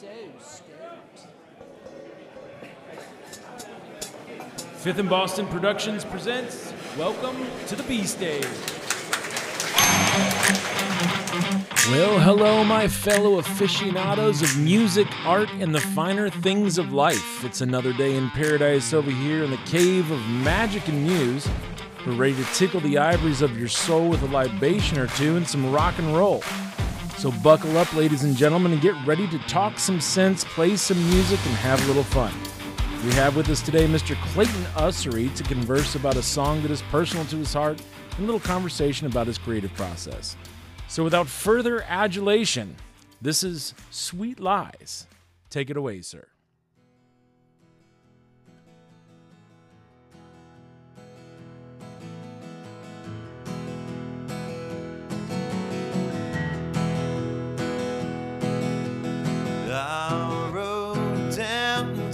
so stoked. Fifth and Boston Productions presents Welcome to the B Stage. Well, hello, my fellow aficionados of music, art, and the finer things of life. It's another day in paradise over here in the cave of magic and muse. We're ready to tickle the ivories of your soul with a libation or two and some rock and roll. So buckle up, ladies and gentlemen, and get ready to talk some sense, play some music, and have a little fun. We have with us today Mr. Clayton Ussery to converse about a song that is personal to his heart and a little conversation about his creative process. So without further adulation, this is Sweet Lies. Take it away, sir.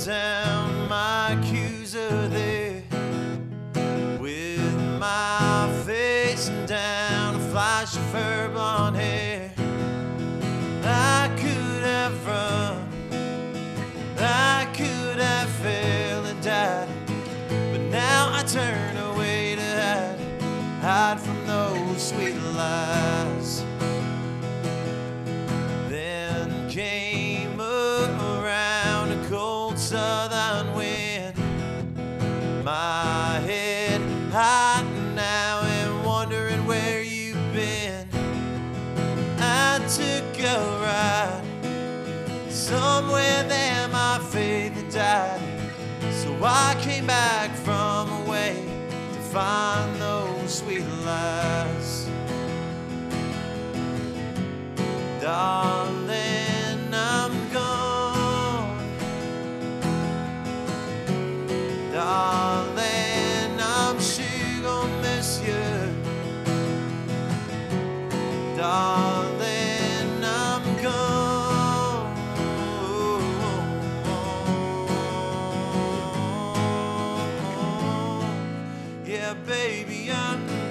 Downtown, my accuser there, with my face down, a flash of her blonde hair. Somewhere there my faith had died. So I came back from away to find those sweet lies. Darling, baby, I'm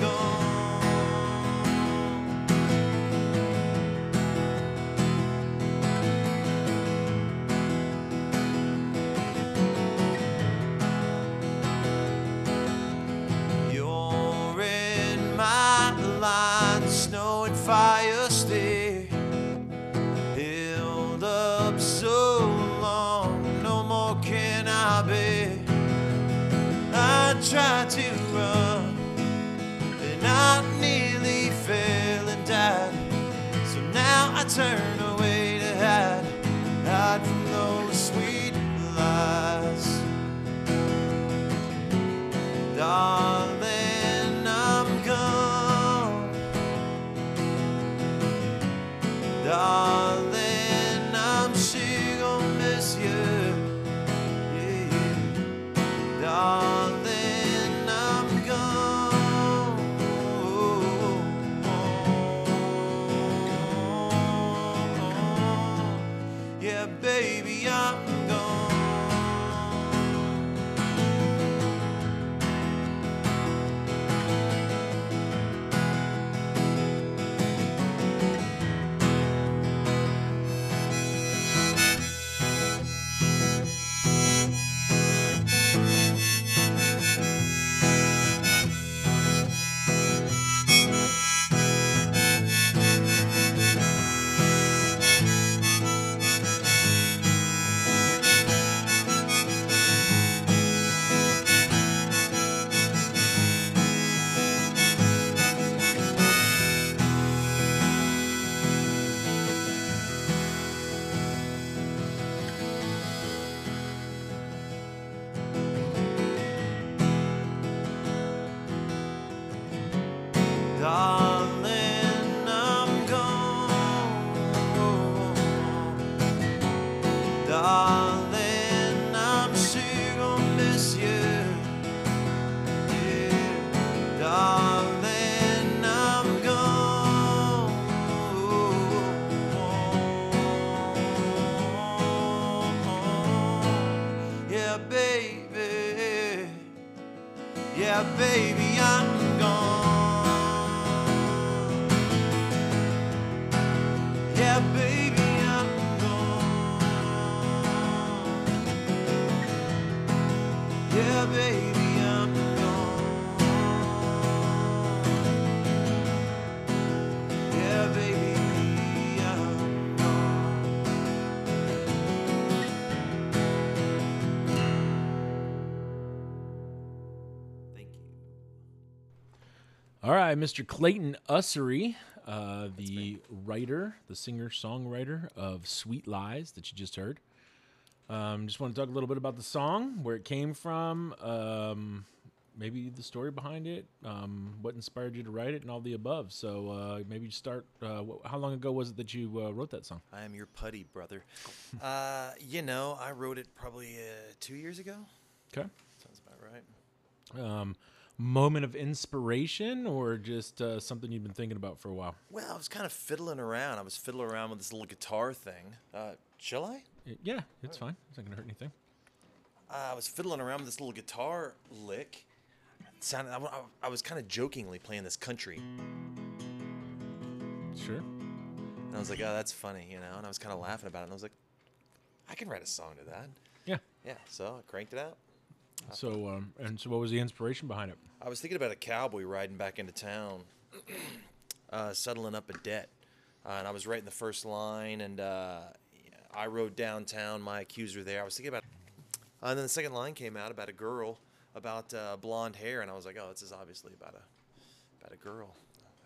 Yeah, baby. Yeah, baby, I'm gone. Right, Mr. Clayton Ussery, uh, the writer, the singer songwriter of Sweet Lies that you just heard. Um, just want to talk a little bit about the song, where it came from, um, maybe the story behind it, um, what inspired you to write it, and all the above. So uh, maybe you start. Uh, wh- how long ago was it that you uh, wrote that song? I am your putty brother. uh, you know, I wrote it probably uh, two years ago. Okay. Sounds about right. Um, moment of inspiration, or just uh, something you've been thinking about for a while? Well, I was kind of fiddling around. I was fiddling around with this little guitar thing. Uh, shall I? Yeah, it's fine. It's not gonna hurt anything. Uh, I was fiddling around with this little guitar lick. It sounded. I, I- I was kind of jokingly playing this country, Sure. and I was like, "Oh, that's funny," you know. And I was kind of laughing about it. And I was like, "I can write a song to that." Yeah. Yeah. So I cranked it out. So, um, and so, what was the inspiration behind it? I was thinking about a cowboy riding back into town, uh, settling up a debt. Uh, and I was writing the first line, and uh, I rode downtown, my accuser there. I was thinking about. Uh, and then the second line came out about a girl, about uh, blonde hair, and I was like, oh, this is obviously about a, about a girl.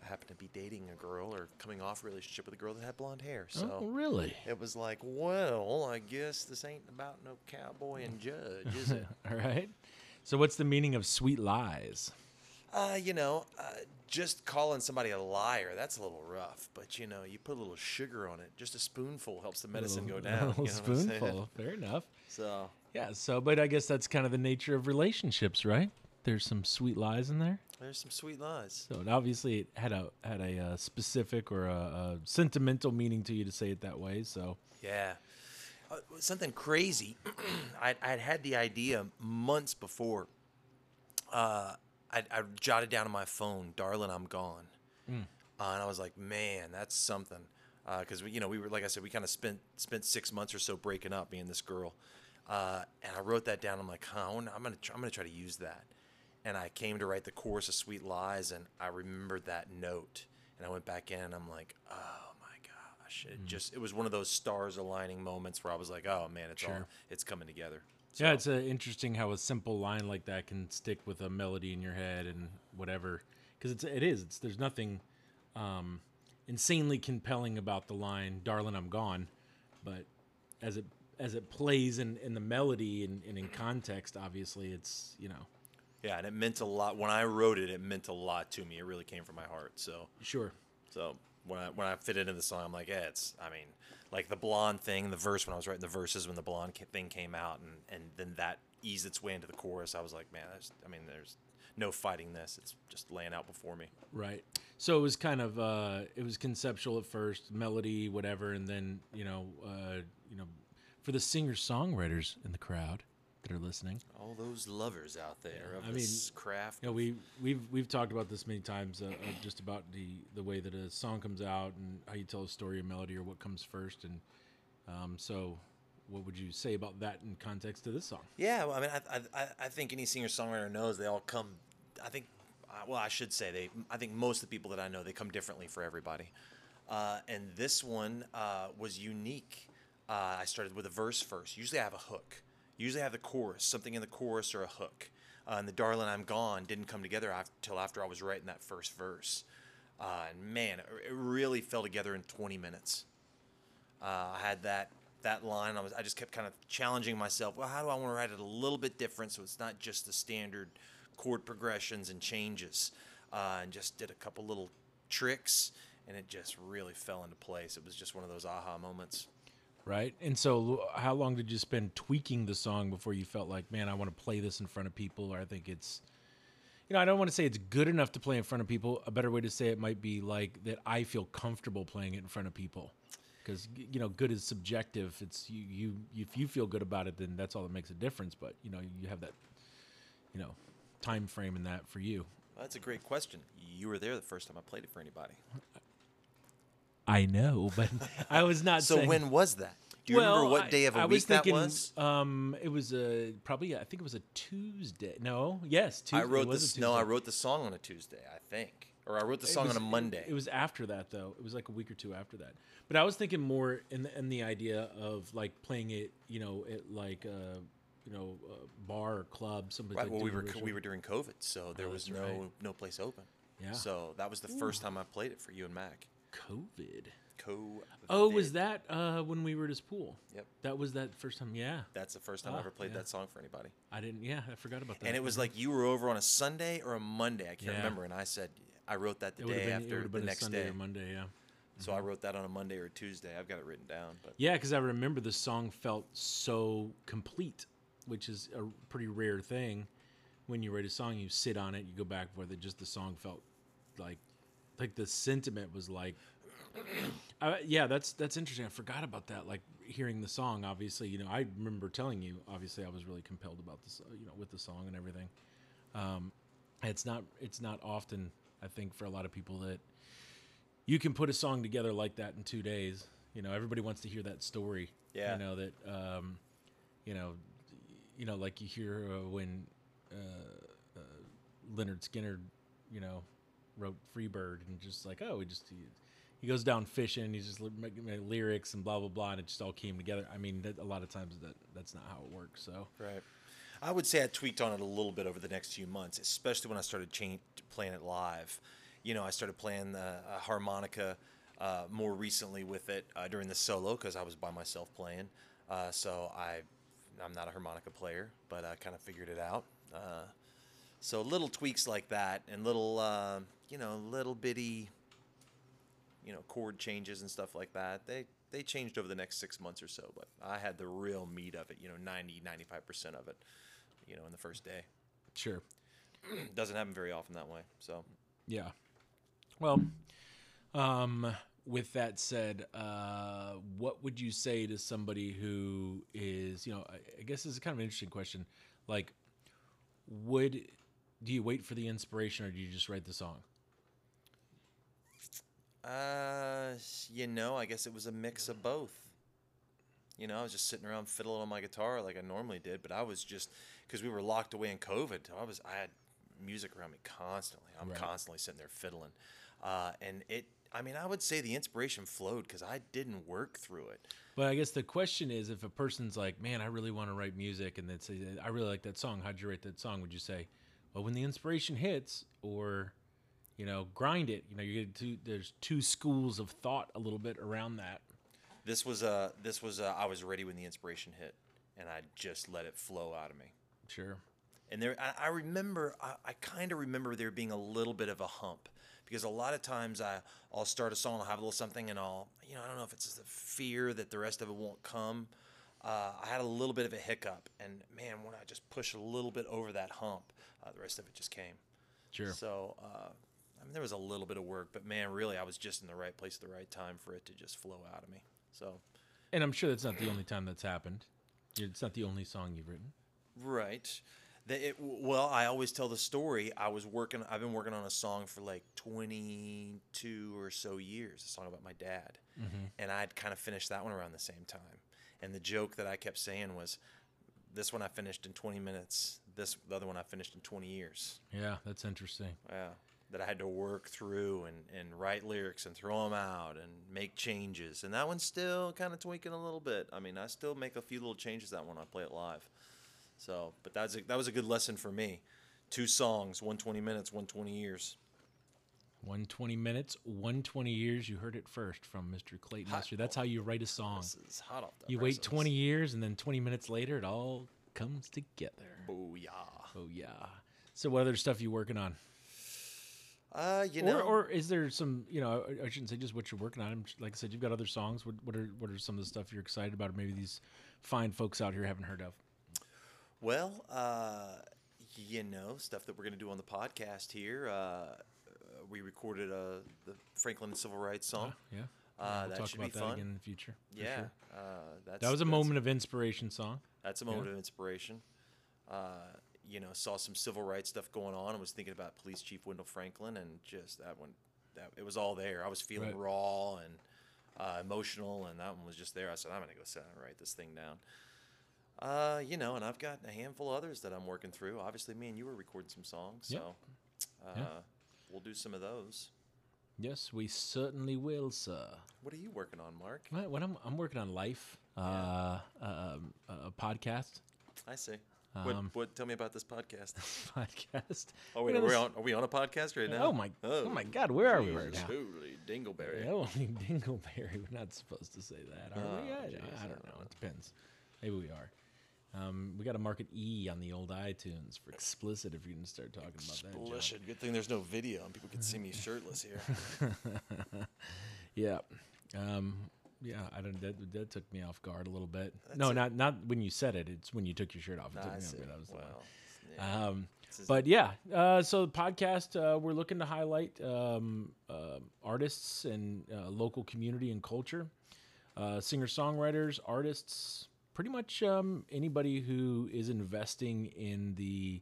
Happened to be dating a girl or coming off a relationship with a girl that had blonde hair. So oh, really? it was like, well, I guess this ain't about no cowboy and judge, is it? All right. So, what's the meaning of sweet lies? Uh, you know, uh, just calling somebody a liar, that's a little rough. But, you know, you put a little sugar on it. Just a spoonful helps the medicine go down. A little you know what I'm saying? spoonful. Fair enough. So, Yeah. So, but I guess that's kind of the nature of relationships, right? There's some sweet lies in there. There's some sweet lies. So, it obviously, it had a had a, uh specific or a, a sentimental meaning to you to say it that way. So, Yeah. Uh, something crazy. I'd, I'd had the idea months before. Uh, I, I jotted down on my phone, "Darling, I'm gone," uh, and I was like, "Man, that's something." Because we, you know, we were like I said, we kind of spent spent six months or so breaking up, me and this girl. Uh, and I wrote that down. I'm like, huh, I I'm gonna tr- I'm gonna try to use that. And I came to write the chorus of Sweet Lies, and I remembered that note. And I went back in, and I'm like, oh my gosh! It just it was one of those stars aligning moments where I was like, oh man, it's all it's coming together. yeah, So- it's uh, interesting how a simple line like that can stick with a melody in your head and whatever. Because it's it is. It's there's nothing um, insanely compelling about the line "Darling, I'm gone," but as it as it plays in, in the melody and, and in context, obviously, it's you know Yeah, and it meant a lot when I wrote it. It meant a lot to me. It really came from my heart. So, sure. so when I when I fit into the song, I'm like, yeah, it's. I mean, like the blonde thing, the verse when I was writing the verses when the blonde thing came out, and and then that eased its way into the chorus. I was like, man, that's, I mean, there's no fighting this. It's just laying out before me. Right. So it was kind of uh, it was conceptual at first, melody, whatever, and then you know, uh, you know, for the singer songwriters in the crowd that are listening, All those lovers out there of I this craft. you know, we we've we've talked about this many times, uh, uh, just about the the way that a song comes out and how you tell a story a melody or what comes first, and um, so what would you say about that in context to this song? Yeah, well, I mean, I, I, I think any singer songwriter knows they all come. I think, uh, well, I should say they. I think most of the people that I know they come differently for everybody, uh, and this one uh, was unique. Uh, I started with a verse first. Usually I have a hook. Usually have the chorus, something in the chorus or a hook. Uh, and the "Darling I'm Gone" didn't come together until after I was writing that first verse. Uh, and man, it it really fell together in 20 minutes. Uh, I had that that line. I was I just kept kind of challenging myself. Well, how do I want to write it a little bit different so it's not just the standard chord progressions and changes? Uh, and just did a couple little tricks, and it just really fell into place. It was just one of those aha moments. Right. And so, how long did you spend tweaking the song before you felt like, man, I want to play this in front of people, or I think it's, you know, I don't want to say it's good enough to play in front of people. A better way to say it might be like that I feel comfortable playing it in front of people, because you know, good is subjective. It's you, you, if you feel good about it, then that's all that makes a difference. But you know, you have that, you know, time frame in that for you. Well, that's a great question. You were there the first time I played it for anybody. I know, but I was not. So saying, when was that? Do you remember what day of a I week was thinking, that was? Um, it was a probably I think it was a Tuesday. No, yes, Tuesday. I wrote it was a this. No, I wrote the song on a Tuesday, I think, or I wrote the song was- on a Monday. It, was after that though. It was like a week or two after that. But I was thinking more in the, in the idea of like playing it, you know, at like a you know a bar or club. Somebody Right. like Well, we were a we were during COVID, so there Oh, was no right. no place open. Yeah. So that was the first time I played it for you and Mac. COVID. Co. Oh, was that uh, when we were at his pool? Yep. That was that first time. Yeah. That's the first time I Ah, ever played yeah. that song for anybody. I didn't. Yeah, I forgot about that. And it was like you were over on a Sunday or a Monday. I can't Yeah. remember. And I said I wrote that the it day been, after have the next Sunday day. or Monday. Yeah. So I wrote that on a Monday or a Tuesday. I've got it written down. But Yeah, because I remember the song felt so complete, which is a pretty rare thing. When you write a song, you sit on it, you go back with it. Just the song felt like, like the sentiment was like, uh, yeah, that's that's interesting. I forgot about that. Like hearing the song, obviously, you know, I remember telling you, obviously, I was really compelled about this, uh, you know, with the song and everything. Um, it's not it's not often, I think, for a lot of people that you can put a song together like that in two days. You know, everybody wants to hear that story. Yeah. You know that, um, you know, you know, like you hear uh, when uh, uh, Lynyrd Skynyrd, you know, wrote Freebird and just like, oh, he just he, he goes down fishing. He's just making lyrics and blah blah blah, and it just all came together. I mean, that, a lot of times that that's not how it works. So Right. I would say I tweaked on it a little bit over the next few months, especially when I started playing it live. You know, I started playing the uh, harmonica uh, more recently with it uh, during the solo because I was by myself playing. Uh, so I, I'm not a harmonica player, but I kind of figured it out. So little tweaks like that, and little, uh, you know, little bitty, you know, chord changes and stuff like that. They they changed over the next six months or so, but I had the real meat of it. You know, 90, 95 percent of it. You know, in the first day. sure, Doesn't happen very often that way. So yeah. Well, um, with that said, uh, what would you say to somebody who is, you know, I, I guess this is kind of an interesting question. Like, would do you wait for the inspiration or do you just write the song? Uh, you know, I guess it was a mix of both. You know, I was just sitting around fiddling on my guitar like I normally did, but I was just because we were locked away in COVID. I was I had music around me constantly. I'm Right. constantly sitting there fiddling, uh, and it. I mean, I would say the inspiration flowed because I didn't work through it. But I guess the question is, if a person's like, "Man, I really want to write music," and they say, "I really like that song," how'd you write that song? Would you say, "Well, when the inspiration hits," or, you know, grind it? You know, you get two. There's two schools of thought a little bit around that. This was uh this was uh, I was ready when the inspiration hit, and I just let it flow out of me. Sure. And there, I, I remember, I, I kind of remember there being a little bit of a hump because a lot of times I, I'll start a song, I'll have a little something, and I'll, you know, I don't know if it's just the fear that the rest of it won't come. Uh, I had a little bit of a hiccup, and man, when I just pushed a little bit over that hump, uh, the rest of it just came. Sure. So, uh, I mean, there was a little bit of work, but man, really, I was just in the right place at the right time for it to just flow out of me. So, And I'm sure that's not the only time that's happened. It's not the only song you've written. Right. It, well, I always tell the story. I was working. I've been working on a song for like twenty-two or so years. A song about my dad, and I'd kind of finished that one around the same time. And the joke that I kept saying was, "This one I finished in twenty minutes. This the other one I finished in twenty years." Yeah, that's interesting. Yeah. That I had to work through and, and write lyrics and throw them out and make changes. And that one's still kind of tweaking a little bit. I mean, I still make a few little changes that one when I play it live. So, but that's a, that was a good lesson for me. Two songs, 120 minutes, 120 years. 120 minutes, 120 years. You heard it first from Mr. Clayton Hot-. That's how you write a song. This is hot off the You wait 20 years, and then 20 minutes later, it all comes together. Booyah. Oh yeah. So what other stuff you working on? Uh, you Or, know, or is there some? You know, I shouldn't say just what you're working on. Like I said, you've got other songs. What, what are what are some of the stuff you're excited about, or maybe these fine folks out here haven't heard of? Well, uh, you know, stuff that we're going to do on the podcast here. Uh, we recorded uh, the Franklin Civil Rights song. Yeah. Uh, we'll that talk should about be that fun. again in the future. Yeah, sure. uh, that's, That was a moment of inspiration song. That's a moment of inspiration. Uh, you know, saw some civil rights stuff going on and was thinking about Police Chief Wendell Franklin and just that one, that it was all there. I was feeling Right. raw and uh, emotional, and that one was just there. I said, I'm gonna go sit and write this thing down. Uh, you know, and I've got a handful of others that I'm working through. Obviously, me and you were recording some songs, so uh, Yeah. We'll do some of those. Yes, we certainly will, sir. What are you working on, Mark? What, what I'm I'm working on life, uh, um, a podcast. I see. What, Um, what? Tell me about this podcast. podcast. Oh wait, are we on? Are we on a podcast right now? Oh my! Oh, my God! Where are we right Jesus, now? Holy dingleberry! Holy Dingleberry. We're not supposed to say that, are we? Oh, I, geez, I don't know. It depends. Maybe we are. Um, we got to mark an E on the old iTunes for explicit if you're going to start talking about that. Explicit. Good thing there's no video and people can see me shirtless here. Yeah. Um, yeah, I don't. That, that took me off guard a little bit. That's no, it. not not when you said it. It's when you took your shirt off. It took I me off. That was. Yeah. Um, but yeah, uh, so the podcast uh, we're looking to highlight um, uh, artists and uh, local community and culture, uh, singer songwriters, artists, pretty much um, anybody who is investing in the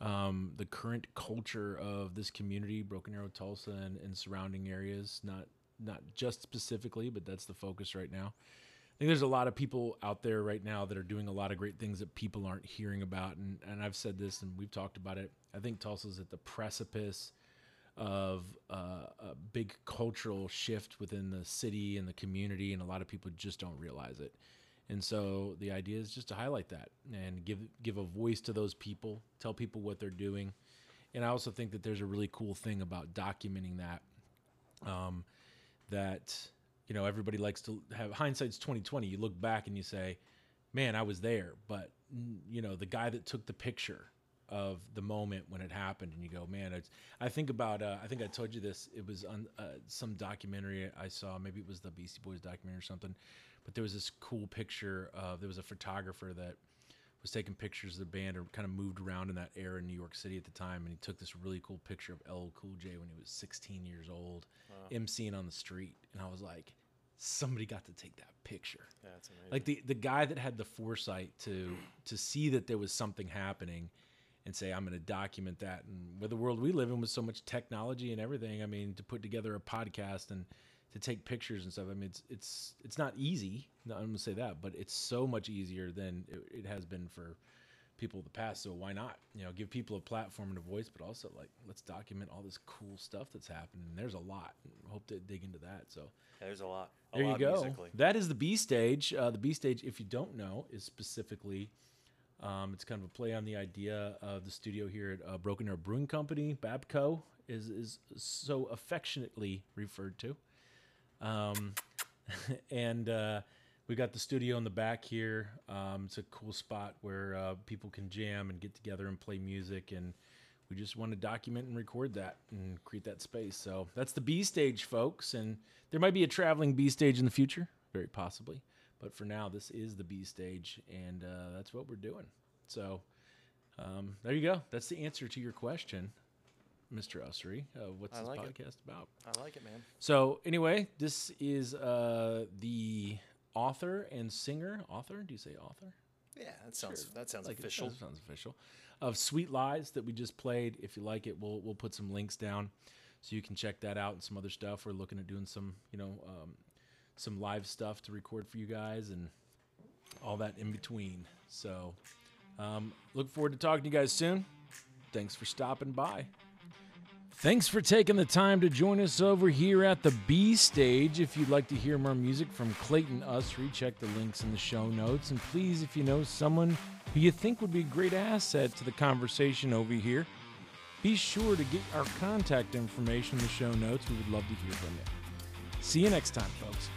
um, the current culture of this community, Broken Arrow, Tulsa, and, and surrounding areas. Not not just specifically, but that's the focus right now. I think there's a lot of people out there right now that are doing a lot of great things that people aren't hearing about. And, and I've said this and we've talked about it. I think Tulsa's at the precipice of uh, a big cultural shift within the city and the community, and a lot of people just don't realize it. And so the idea is just to highlight that and give give a voice to those people, tell people what they're doing. And I also think that there's a really cool thing about documenting that. Um, that you know everybody likes to have hindsight's 2020 you look back and you say man i was there but you know the guy that took the picture of the moment when it happened and you go man i think about uh, i think i told you this it was on uh, some documentary i saw maybe it was the beastie boys documentary or something but there was this cool picture of there was a photographer that was taking pictures of the band or kind of moved around in that era in New York City at the time, and he took this really cool picture of LL Cool J when he was 16 years old, emceeing on the street, and I was like, somebody got to take that picture. Yeah, That's amazing. Like the the guy that had the foresight to to see that there was something happening, and say I'm going to document that. And with the world we live in, with so much technology and everything, I mean, to put together a podcast and to take pictures and stuff. I mean, it's it's it's not easy. No, I'm gonna say that, but it's so much easier than it, it has been for people of the past. So why not? You know, give people a platform and a voice, but also like let's document all this cool stuff that's happening. And there's a lot. Hope to dig into that. So Yeah, there's a lot. A there you go. Musically. That is the B stage. Uh, the B stage, if you don't know, is specifically. Um, it's kind of a play on the idea of the studio here at uh, Broken Arrow Brewing Company. Babco is is so affectionately referred to. Um, and uh, we got the studio in the back here. Um, it's a cool spot where uh, people can jam and get together and play music. And we just want to document and record that and create that space. So that's the B stage, folks. And there might be a traveling B stage in the future, very possibly. But for now, this is the B stage, and uh, that's what we're doing. So um, there you go. That's the answer to your question, Mr. Ussery. Uh, what's I this like it. podcast about? I like it, man. So anyway, this is uh, the author and singer. Author? Do you say author? Yeah, that sounds Sure. that sounds Like it official. Sounds, sounds official. Of Sweet Lies that we just played. If you like it, we'll we'll put some links down so you can check that out and some other stuff. We're looking at doing some you know um, some live stuff to record for you guys and all that in between. So um, look forward to talking to you guys soon. Thanks for stopping by. Thanks for taking the time to join us over here at the B stage. If you'd like to hear more music from Clayton Ussery, check the links in the show notes. And please, if you know someone who you think would be a great asset to the conversation over here, be sure to get our contact information in the show notes. We would love to hear from you. See you next time, folks.